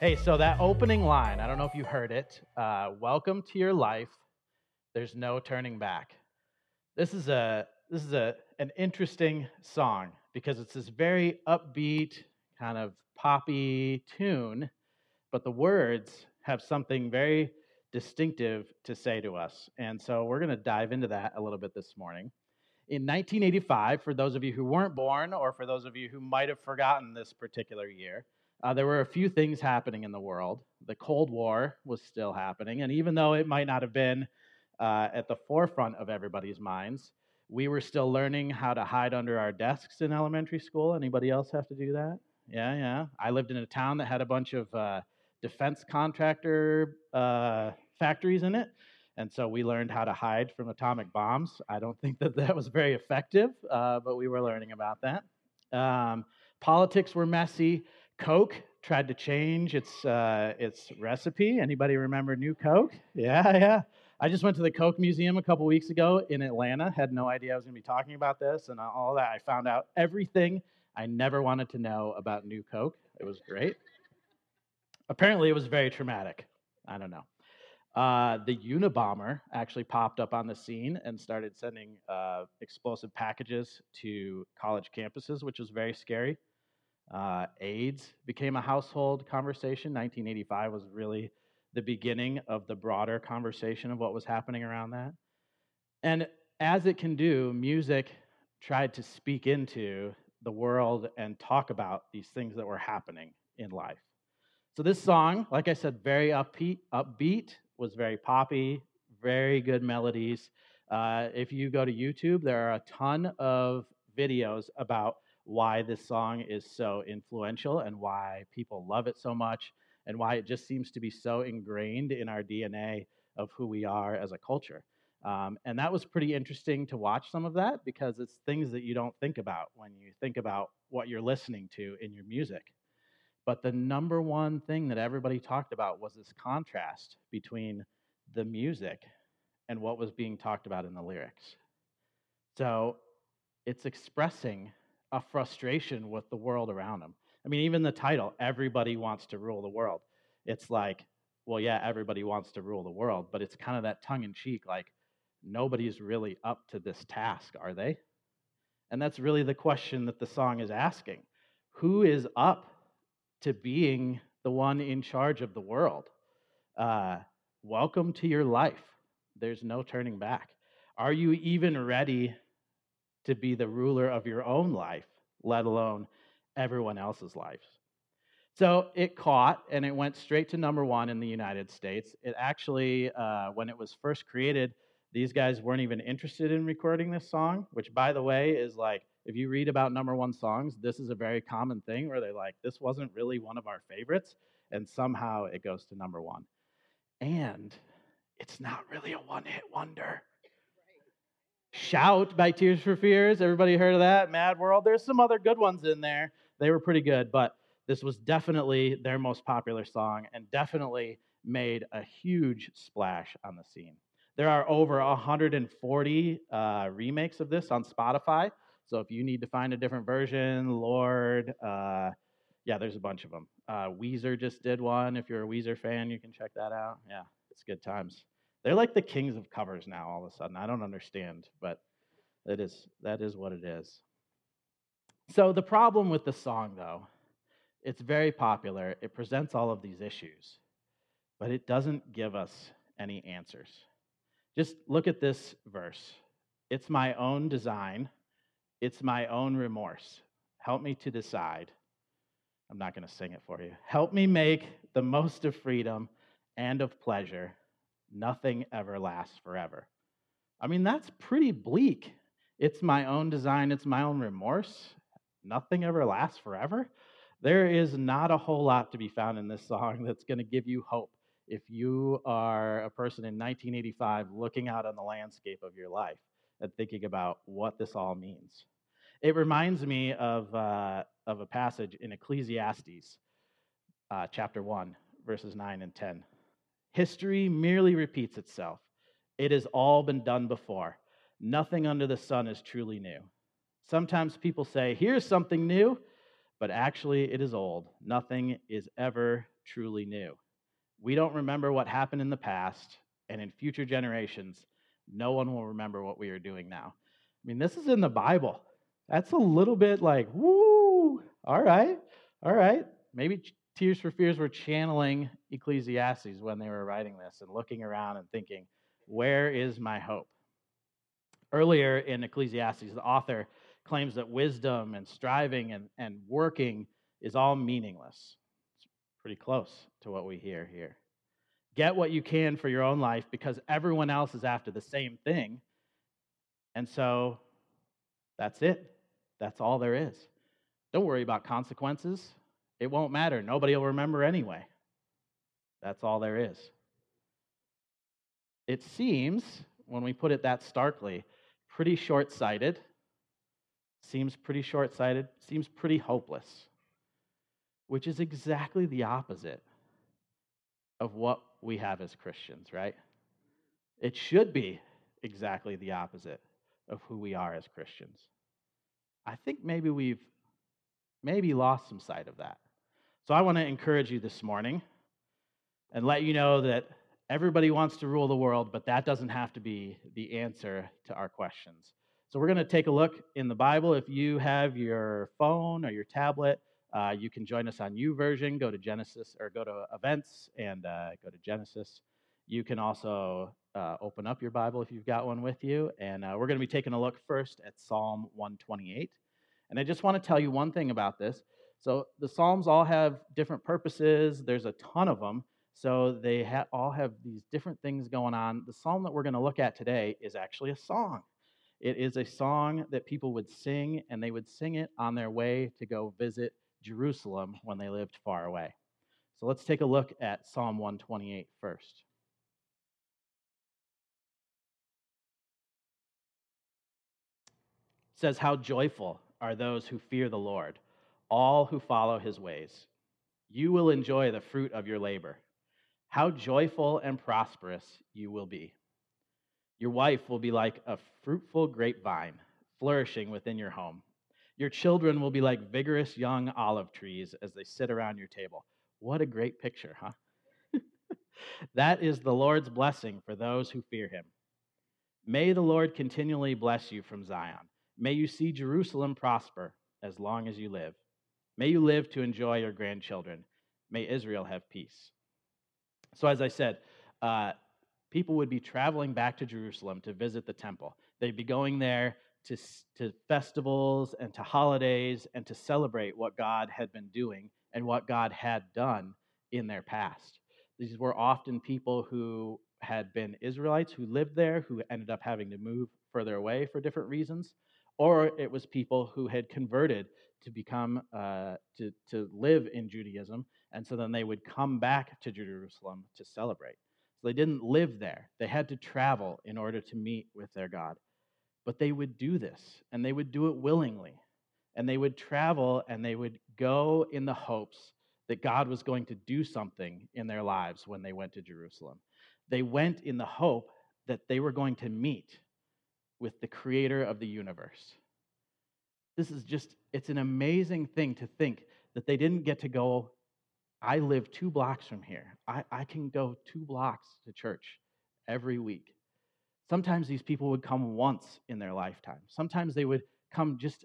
Hey, so that opening line, I don't know if you heard it. Uh, Welcome to your life. There's no turning back. This is a this is a an interesting song because it's this very upbeat kind of poppy tune, but the words have something very distinctive to say to us. And so we're going to dive into that a little bit this morning. In 1985, for those of you who weren't born or for those of you who might have forgotten this particular year, uh, there were a few things happening in the world. The Cold War was still happening, and even though it might not have been uh, at the forefront of everybody's minds, we were still learning how to hide under our desks in elementary school. Anybody else have to do that? Yeah, yeah. I lived in a town that had a bunch of uh, defense contractor uh, factories in it. And so we learned how to hide from atomic bombs. I don't think that that was very effective, uh, but we were learning about that. Um, politics were messy. Coke tried to change its uh, its recipe. Anybody remember New Coke? Yeah, yeah. I just went to the Coke Museum a couple weeks ago in Atlanta. Had no idea I was going to be talking about this and all that. I found out everything I never wanted to know about New Coke. It was great. Apparently, it was very traumatic. I don't know. Uh, the Unabomber actually popped up on the scene and started sending uh, explosive packages to college campuses, which was very scary. Uh, AIDS became a household conversation. 1985 was really the beginning of the broader conversation of what was happening around that. And as it can do, music tried to speak into the world and talk about these things that were happening in life. So this song, like I said, very upbeat, upbeat was very poppy, very good melodies. Uh, if you go to YouTube, there are a ton of videos about why this song is so influential and why people love it so much and why it just seems to be so ingrained in our DNA of who we are as a culture. Um, and that was pretty interesting to watch some of that because it's things that you don't think about when you think about what you're listening to in your music. But the number one thing that everybody talked about was this contrast between the music and what was being talked about in the lyrics. So it's expressing a frustration with the world around them. I mean, even the title, Everybody Wants to Rule the World. It's like, well, yeah, everybody wants to rule the world, but it's kind of that tongue in cheek, like, nobody's really up to this task, are they? And that's really the question that the song is asking. Who is up to being the one in charge of the world? Uh, welcome to your life. There's no turning back. Are you even ready to be the ruler of your own life, let alone everyone else's lives. So it caught and it went straight to number one in the United States. It actually, uh, when it was first created, these guys weren't even interested in recording this song, which, by the way, is like, if you read about number one songs, this is a very common thing where they're like, this wasn't really one of our favorites, and somehow it goes to number one. And it's not really a one hit wonder. Shout by Tears for Fears. Everybody heard of that? Mad World. There's some other good ones in there. They were pretty good, but this was definitely their most popular song and definitely made a huge splash on the scene. There are over 140 uh, remakes of this on Spotify. So if you need to find a different version, Lord, uh, yeah, there's a bunch of them. Uh, Weezer just did one. If you're a Weezer fan, you can check that out. Yeah, it's good times. They're like the kings of covers now. All of a sudden, I don't understand, but that is that is what it is. So the problem with the song, though, it's very popular. It presents all of these issues, but it doesn't give us any answers. Just look at this verse. It's my own design. It's my own remorse. Help me to decide. I'm not going to sing it for you. Help me make the most of freedom and of pleasure nothing ever lasts forever. I mean, that's pretty bleak. It's my own design, it's my own remorse. Nothing ever lasts forever. There is not a whole lot to be found in this song that's going to give you hope if you are a person in 1985 looking out on the landscape of your life and thinking about what this all means. It reminds me of, uh, of a passage in Ecclesiastes, uh, chapter 1, verses 9 and 10. History merely repeats itself. It has all been done before. Nothing under the sun is truly new. Sometimes people say, here's something new, but actually it is old. Nothing is ever truly new. We don't remember what happened in the past, and in future generations, no one will remember what we are doing now. I mean, this is in the Bible. That's a little bit like, woo, all right, all right. Maybe Tears for Fears were channeling Ecclesiastes when they were writing this and looking around and thinking, where is my hope? Earlier in Ecclesiastes, the author claims that wisdom and striving and, and working is all meaningless. It's pretty close to what we hear here. Get what you can for your own life because everyone else is after the same thing. And so that's it. That's all there is. Don't worry about consequences. It won't matter. Nobody will remember anyway. That's all there is. It seems, when we put it that starkly, pretty short sighted. Seems pretty short sighted. Seems pretty hopeless, which is exactly the opposite of what we have as Christians, right? It should be exactly the opposite of who we are as Christians. I think maybe we've maybe lost some sight of that. So I want to encourage you this morning and let you know that everybody wants to rule the world, but that doesn't have to be the answer to our questions. So we're going to take a look in the Bible. If you have your phone or your tablet, uh, you can join us on YouVersion. Go to Genesis or go to events and uh, go to Genesis. You can also uh, open up your Bible if you've got one with you. And uh, we're going to be taking a look first at Psalm 128. And I just want to tell you one thing about this. So the Psalms all have different purposes, there's a ton of them. So they ha- all have these different things going on. The psalm that we're going to look at today is actually a song. It is a song that people would sing, and they would sing it on their way to go visit Jerusalem when they lived far away. So let's take a look at Psalm 128 first. It says, How joyful are those who fear the Lord, all who follow his ways. You will enjoy the fruit of your labor. How joyful and prosperous you will be. Your wife will be like a fruitful grapevine flourishing within your home. Your children will be like vigorous young olive trees as they sit around your table. What a great picture, huh? that is the Lord's blessing for those who fear him. May the Lord continually bless you from Zion. May you see Jerusalem prosper as long as you live. May you live to enjoy your grandchildren. May Israel have peace. So, as I said, uh, people would be traveling back to Jerusalem to visit the temple. They'd be going there to, to festivals and to holidays and to celebrate what God had been doing and what God had done in their past. These were often people who had been Israelites who lived there, who ended up having to move further away for different reasons, or it was people who had converted to become uh, to to live in Judaism, and so then they would come back to Jerusalem to celebrate. So they didn't live there; they had to travel in order to meet with their God. But they would do this, and they would do it willingly. And they would travel and they would go in the hopes that God was going to do something in their lives when they went to Jerusalem. They went in the hope that they were going to meet with the creator of the universe. This is just, it's an amazing thing to think that they didn't get to go. I live two blocks from here. I, I can go two blocks to church every week. Sometimes these people would come once in their lifetime. Sometimes they would come just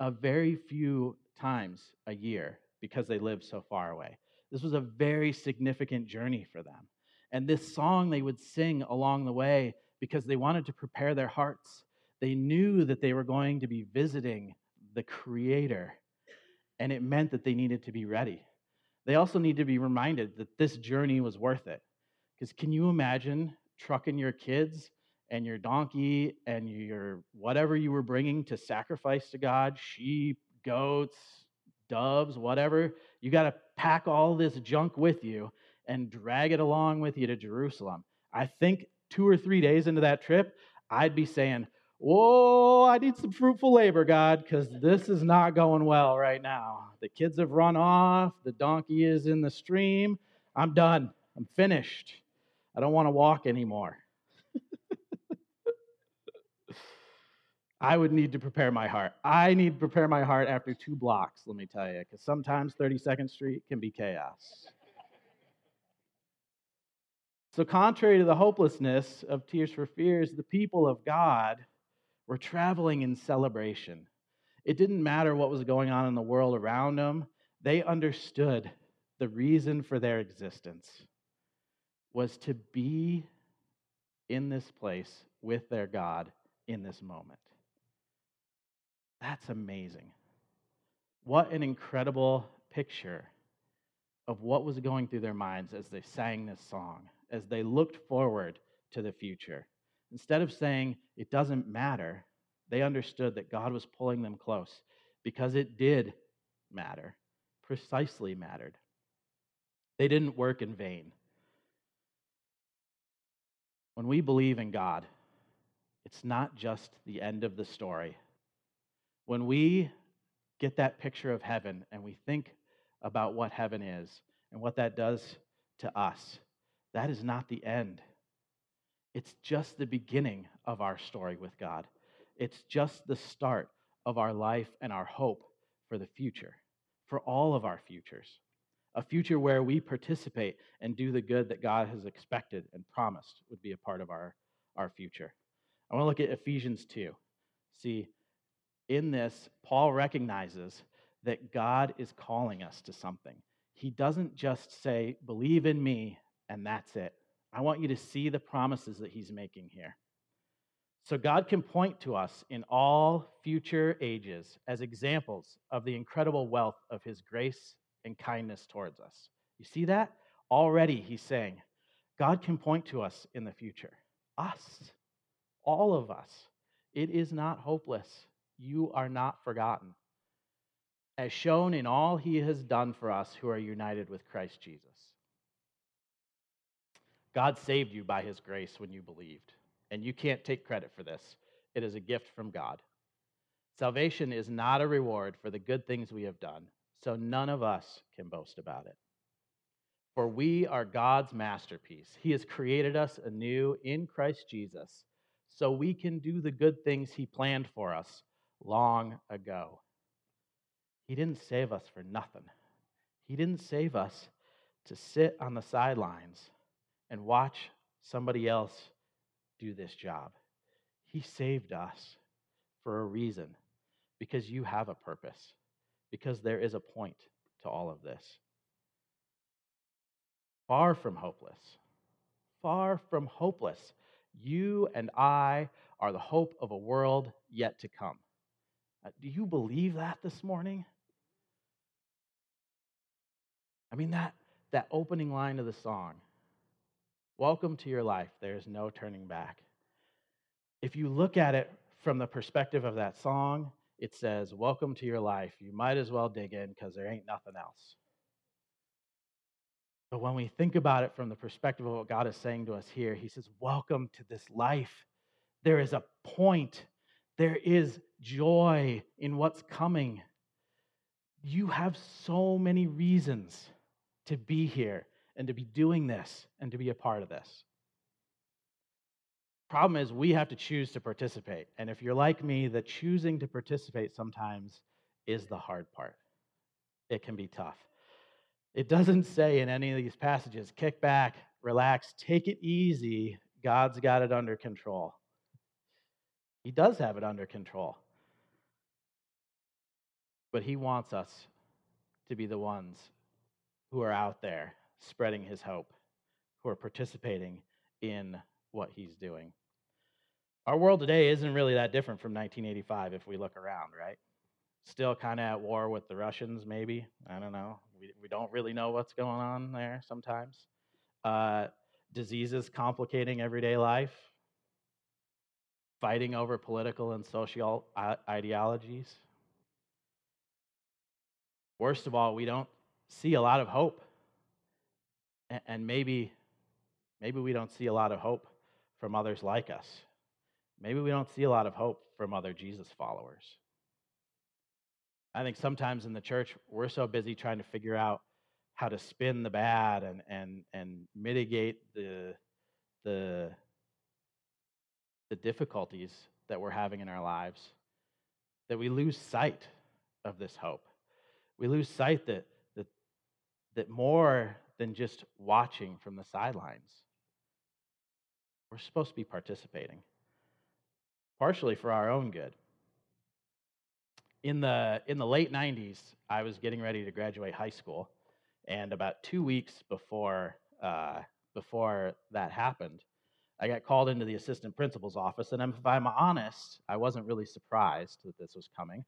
a very few times a year because they lived so far away. This was a very significant journey for them. And this song they would sing along the way because they wanted to prepare their hearts. They knew that they were going to be visiting the Creator, and it meant that they needed to be ready. They also need to be reminded that this journey was worth it. Because can you imagine trucking your kids and your donkey and your whatever you were bringing to sacrifice to God sheep, goats, doves, whatever you got to pack all this junk with you and drag it along with you to Jerusalem. I think two or three days into that trip, I'd be saying, Whoa, I need some fruitful labor, God, because this is not going well right now. The kids have run off, the donkey is in the stream. I'm done. I'm finished. I don't want to walk anymore. I would need to prepare my heart. I need to prepare my heart after two blocks, let me tell you, because sometimes 32nd Street can be chaos. So, contrary to the hopelessness of Tears for Fears, the people of God were traveling in celebration. It didn't matter what was going on in the world around them, they understood the reason for their existence was to be in this place with their God in this moment. That's amazing. What an incredible picture of what was going through their minds as they sang this song, as they looked forward to the future. Instead of saying, it doesn't matter, they understood that God was pulling them close because it did matter, precisely mattered. They didn't work in vain. When we believe in God, it's not just the end of the story. When we get that picture of heaven and we think about what heaven is and what that does to us, that is not the end. It's just the beginning of our story with God. It's just the start of our life and our hope for the future, for all of our futures. A future where we participate and do the good that God has expected and promised would be a part of our, our future. I want to look at Ephesians 2. See, in this, Paul recognizes that God is calling us to something. He doesn't just say, believe in me, and that's it. I want you to see the promises that he's making here. So, God can point to us in all future ages as examples of the incredible wealth of his grace and kindness towards us. You see that? Already, he's saying, God can point to us in the future. Us, all of us. It is not hopeless. You are not forgotten. As shown in all he has done for us who are united with Christ Jesus. God saved you by his grace when you believed, and you can't take credit for this. It is a gift from God. Salvation is not a reward for the good things we have done, so none of us can boast about it. For we are God's masterpiece. He has created us anew in Christ Jesus so we can do the good things He planned for us long ago. He didn't save us for nothing. He didn't save us to sit on the sidelines and watch somebody else do this job. He saved us for a reason because you have a purpose because there is a point to all of this. Far from hopeless. Far from hopeless. You and I are the hope of a world yet to come. Uh, do you believe that this morning? I mean, that, that opening line of the song Welcome to your life. There's no turning back. If you look at it from the perspective of that song, it says, Welcome to your life. You might as well dig in because there ain't nothing else. But when we think about it from the perspective of what God is saying to us here, He says, Welcome to this life. There is a point, there is joy in what's coming. You have so many reasons to be here and to be doing this and to be a part of this. Problem is, we have to choose to participate. And if you're like me, the choosing to participate sometimes is the hard part. It can be tough. It doesn't say in any of these passages, kick back, relax, take it easy. God's got it under control. He does have it under control. But He wants us to be the ones who are out there spreading His hope, who are participating in what He's doing. Our world today isn't really that different from 1985 if we look around, right? Still kind of at war with the Russians, maybe. I don't know. We, we don't really know what's going on there sometimes. Uh, diseases complicating everyday life, fighting over political and social ideologies. Worst of all, we don't see a lot of hope. And maybe, maybe we don't see a lot of hope from others like us. Maybe we don't see a lot of hope from other Jesus followers. I think sometimes in the church, we're so busy trying to figure out how to spin the bad and, and, and mitigate the, the, the difficulties that we're having in our lives that we lose sight of this hope. We lose sight that, that, that more than just watching from the sidelines, we're supposed to be participating, partially for our own good. In the, in the late 90s, I was getting ready to graduate high school. And about two weeks before, uh, before that happened, I got called into the assistant principal's office. And if I'm honest, I wasn't really surprised that this was coming.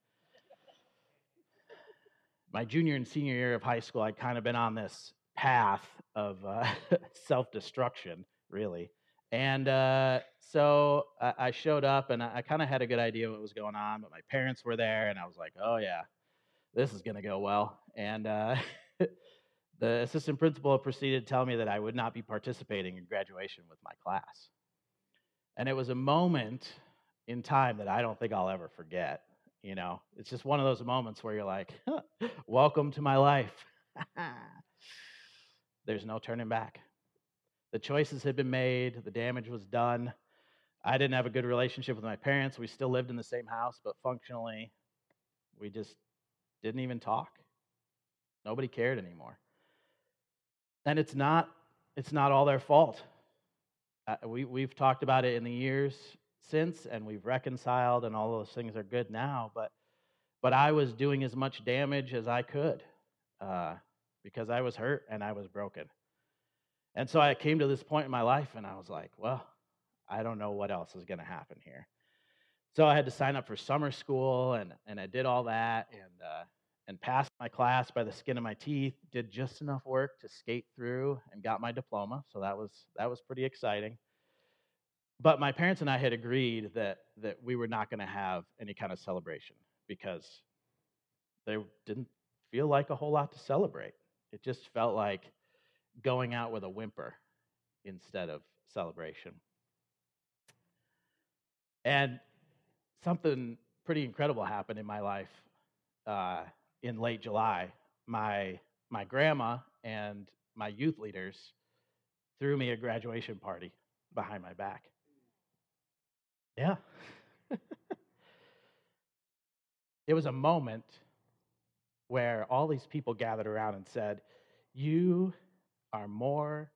My junior and senior year of high school, I'd kind of been on this path of uh, self destruction, really. And uh, so I, I, showed up and I, I kind of had a good idea what was going on, but my parents were there, and I was like, oh, yeah, this is going to go well. And uh, the assistant principal proceeded to tell me that I would not be participating in graduation with my class. And it was a moment in time that I don't think I'll ever forget. You know, it's just one of those moments where you're like, welcome to my life. There's no turning back. The choices had been made, the damage was done. I didn't have a good relationship with my parents. We still lived in the same house, but functionally, we just didn't even talk. Nobody cared anymore. And it's not it's not all their fault. Uh, we, we've talked about it in the years since, and we've reconciled, and all those things are good now. But but I was doing as much damage as I could uh, because I was hurt and I was broken. And so I came to this point in my life and I was like, well, I don't know what else is going to happen here. So I had to sign up for summer school and, and I did all that and, uh, and passed my class by the skin of my teeth, did just enough work to skate through and got my diploma. So that was, that was pretty exciting. But my parents and I had agreed that, that we were not going to have any kind of celebration because there didn't feel like a whole lot to celebrate. It just felt like going out with a whimper instead of celebration. And something pretty incredible happened in my life uh, in late July. My my grandma and my youth leaders threw me a graduation party behind my back. Yeah. it was a moment where all these people gathered around and said, You are more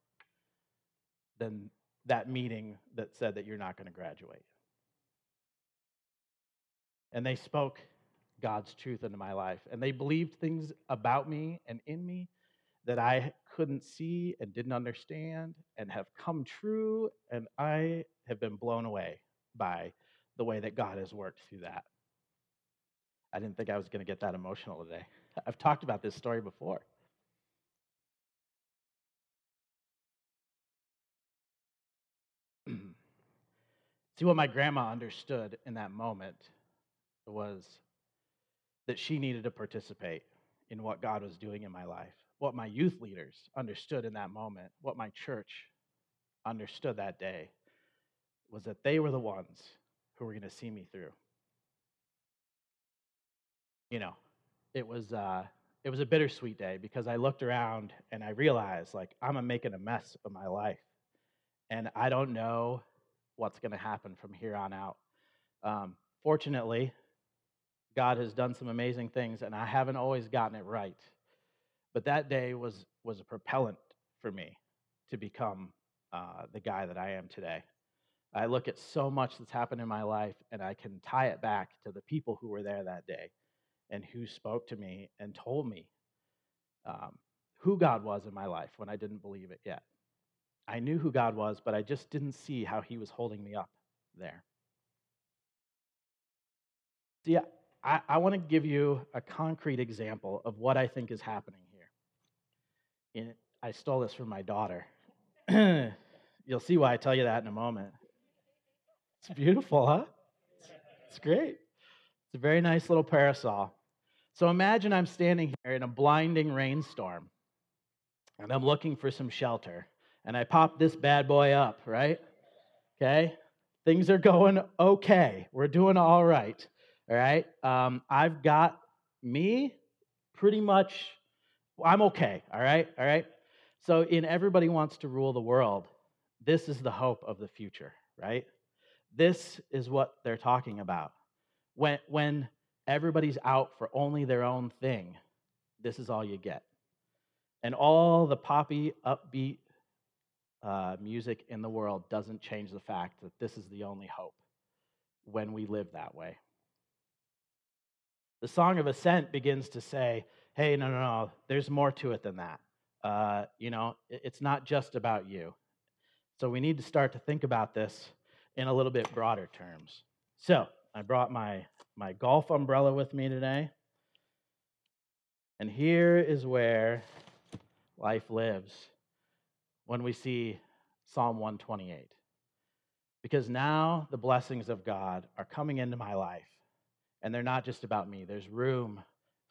than that meeting that said that you're not going to graduate. And they spoke God's truth into my life. And they believed things about me and in me that I couldn't see and didn't understand and have come true. And I have been blown away by the way that God has worked through that. I didn't think I was going to get that emotional today. I've talked about this story before. See, what my grandma understood in that moment was that she needed to participate in what God was doing in my life. What my youth leaders understood in that moment, what my church understood that day, was that they were the ones who were going to see me through. You know, it was uh, it was a bittersweet day because I looked around and I realized like I'm making a mess of my life, and I don't know what's going to happen from here on out. Um, fortunately, God has done some amazing things, and I haven't always gotten it right. But that day was was a propellant for me to become uh, the guy that I am today. I look at so much that's happened in my life, and I can tie it back to the people who were there that day and who spoke to me and told me um, who God was in my life when I didn't believe it yet. I knew who God was, but I just didn't see how He was holding me up there. See, I, I want to give you a concrete example of what I think is happening here. I stole this from my daughter. You'll see why I tell you that in a moment. It's beautiful, huh? It's great. It's a very nice little parasol. So imagine I'm standing here in a blinding rainstorm and I'm looking for some shelter and I pop this bad boy up, right? Okay? Things are going okay. We're doing all right. All right? Um, I've got me pretty much, I'm okay. All right? All right? So, in Everybody Wants to Rule the World, this is the hope of the future, right? This is what they're talking about. When, when everybody's out for only their own thing, this is all you get. And all the poppy, upbeat uh, music in the world doesn't change the fact that this is the only hope when we live that way. The Song of Ascent begins to say, hey, no, no, no, there's more to it than that. Uh, you know, it's not just about you. So we need to start to think about this in a little bit broader terms. So I brought my, my golf umbrella with me today. And here is where life lives when we see Psalm 128. Because now the blessings of God are coming into my life, and they're not just about me. There's room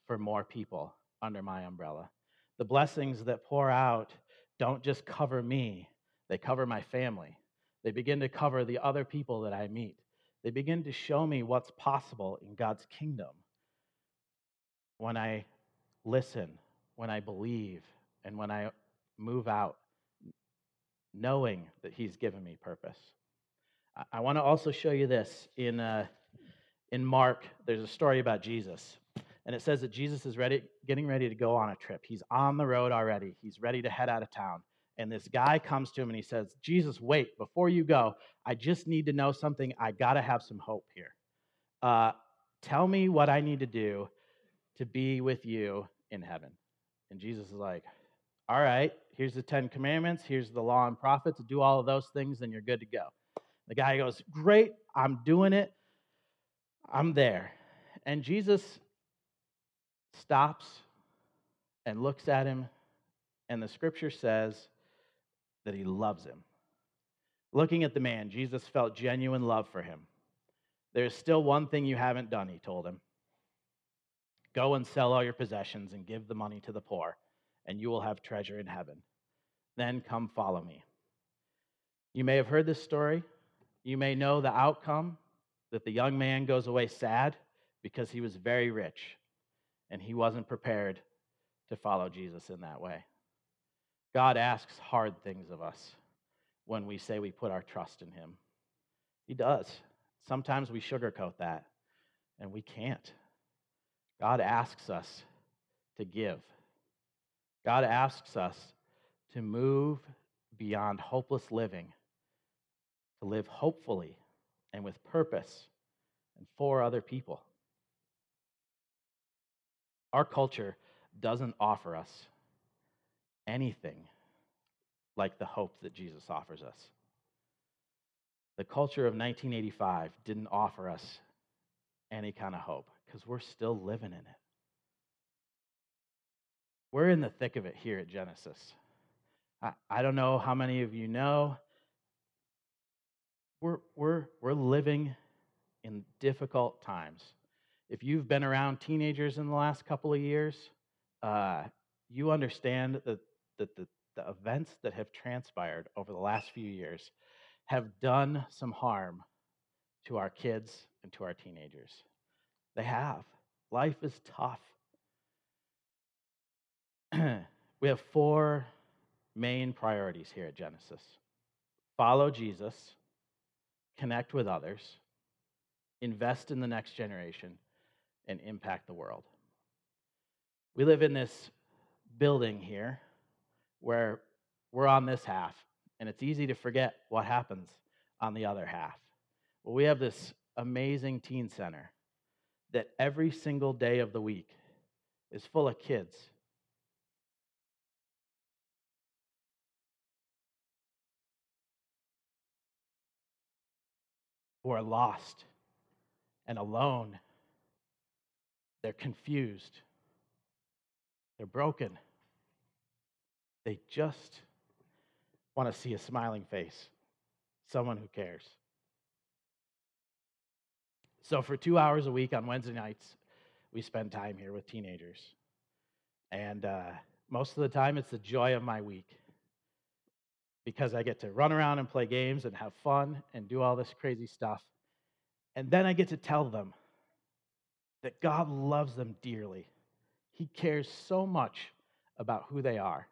for more people under my umbrella. The blessings that pour out don't just cover me, they cover my family. They begin to cover the other people that I meet. They begin to show me what's possible in God's kingdom when I listen, when I believe, and when I move out knowing that He's given me purpose. I want to also show you this in, uh, in Mark. There's a story about Jesus, and it says that Jesus is ready, getting ready to go on a trip. He's on the road already. He's ready to head out of town. And this guy comes to him and he says, Jesus, wait, before you go, I just need to know something. I got to have some hope here. Uh, tell me what I need to do to be with you in heaven. And Jesus is like, All right, here's the Ten Commandments, here's the law and prophets. Do all of those things, and you're good to go. The guy goes, Great, I'm doing it. I'm there. And Jesus stops and looks at him, and the scripture says that he loves him. Looking at the man, Jesus felt genuine love for him. There's still one thing you haven't done, he told him. Go and sell all your possessions and give the money to the poor, and you will have treasure in heaven. Then come follow me. You may have heard this story. You may know the outcome that the young man goes away sad because he was very rich and he wasn't prepared to follow Jesus in that way. God asks hard things of us when we say we put our trust in him. He does. Sometimes we sugarcoat that, and we can't. God asks us to give. God asks us to move beyond hopeless living to live hopefully and with purpose and for other people. Our culture doesn't offer us anything like the hope that Jesus offers us. The culture of 1985 didn't offer us any kind of hope because we're still living in it. We're in the thick of it here at Genesis. I, I don't know how many of you know we're, we're, we're living in difficult times. If you've been around teenagers in the last couple of years, uh, you understand that, that the, the events that have transpired over the last few years have done some harm to our kids and to our teenagers. They have. Life is tough. we have four main priorities here at Genesis follow Jesus, connect with others, invest in the next generation, and impact the world. We live in this building here where we're on this half, and it's easy to forget what happens on the other half. Well, we have this amazing teen center that every single day of the week is full of kids who are lost and alone. They're confused. They're broken. They just want to see a smiling face, someone who cares. So, for two hours a week on Wednesday nights, we spend time here with teenagers. And uh, most of the time, it's the joy of my week because I get to run around and play games and have fun and do all this crazy stuff. And then I get to tell them that God loves them dearly. He cares so much about who they are.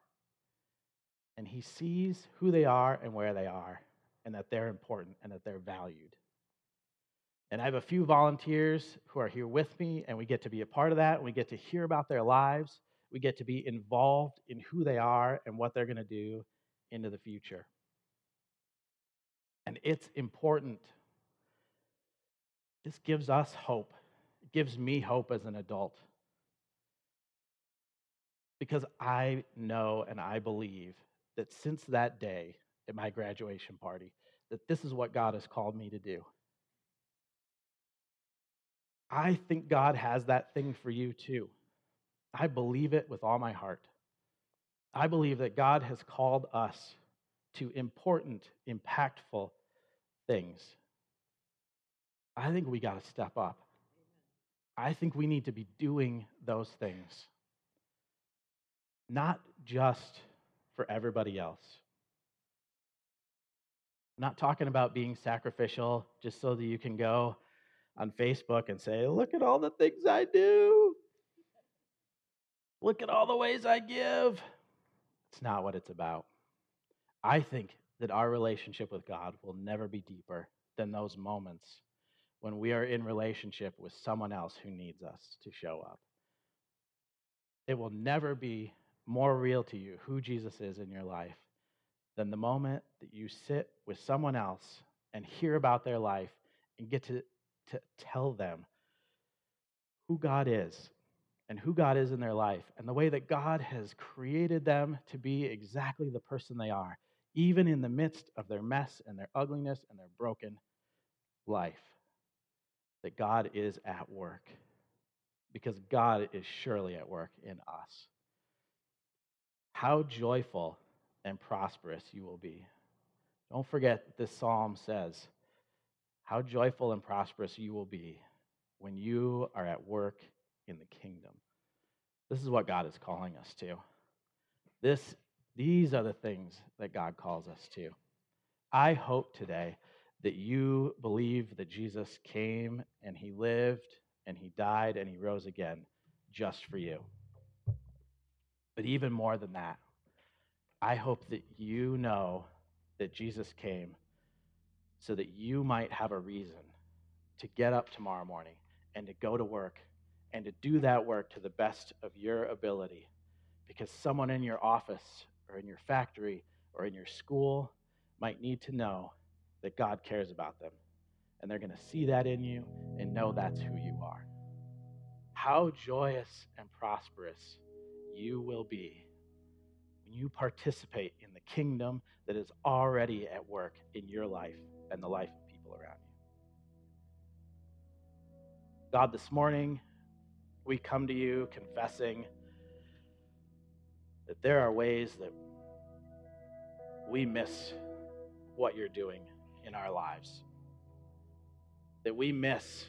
And He sees who they are and where they are, and that they're important and that they're valued. And I have a few volunteers who are here with me, and we get to be a part of that. We get to hear about their lives. We get to be involved in who they are and what they're going to do into the future. And it's important. This gives us hope. It gives me hope as an adult. Because I know and I believe that since that day at my graduation party, that this is what God has called me to do. I think God has that thing for you too. I believe it with all my heart. I believe that God has called us to important, impactful things. I think we got to step up. I think we need to be doing those things, not just for everybody else. I'm not talking about being sacrificial just so that you can go on Facebook and say, Look at all the things I do. Look at all the ways I give. It's not what it's about. I think that our relationship with God will never be deeper than those moments when we are in relationship with someone else who needs us to show up. It will never be more real to you who Jesus is in your life than the moment that you sit with someone else and hear about their life and get to, to tell them who God is and who God is in their life and the way that God has created them to be exactly the person they are, even in the midst of their mess and their ugliness and their broken life. That God is at work because God is surely at work in us. How joyful and prosperous you will be. Don't forget this psalm says, How joyful and prosperous you will be when you are at work in the kingdom. This is what God is calling us to. This, these are the things that God calls us to. I hope today that you believe that Jesus came and he lived and he died and he rose again just for you. But even more than that, I hope that you know that Jesus came so that you might have a reason to get up tomorrow morning and to go to work and to do that work to the best of your ability because someone in your office or in your factory or in your school might need to know that God cares about them. And they're going to see that in you and know that's who you are. How joyous and prosperous you will be when you participate in the kingdom that is already at work in your life and the life of people around you. God, this morning, we come to you confessing that there are ways that we miss what you're doing in our lives. That we miss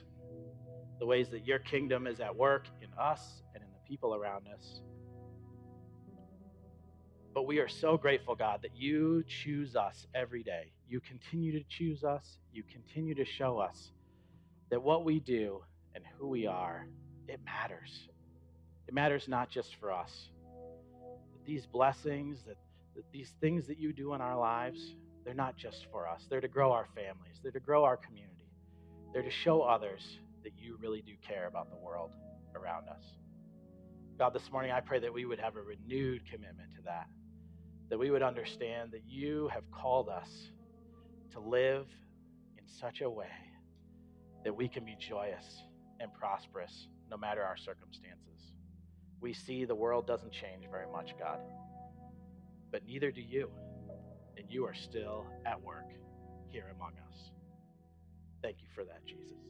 the ways that your kingdom is at work in us and in the people around us. But we are so grateful, God, that you choose us every day. You continue to choose us. You continue to show us that what we do and who we are it matters. It matters not just for us. That these blessings, that, that these things that you do in our lives, they're not just for us. They're to grow our families, they're to grow our community, they're to show others that you really do care about the world around us. God, this morning I pray that we would have a renewed commitment to that, that we would understand that you have called us to live in such a way that we can be joyous and prosperous no matter our circumstances. We see the world doesn't change very much, God, but neither do you. And you are still at work here among us. Thank you for that, Jesus.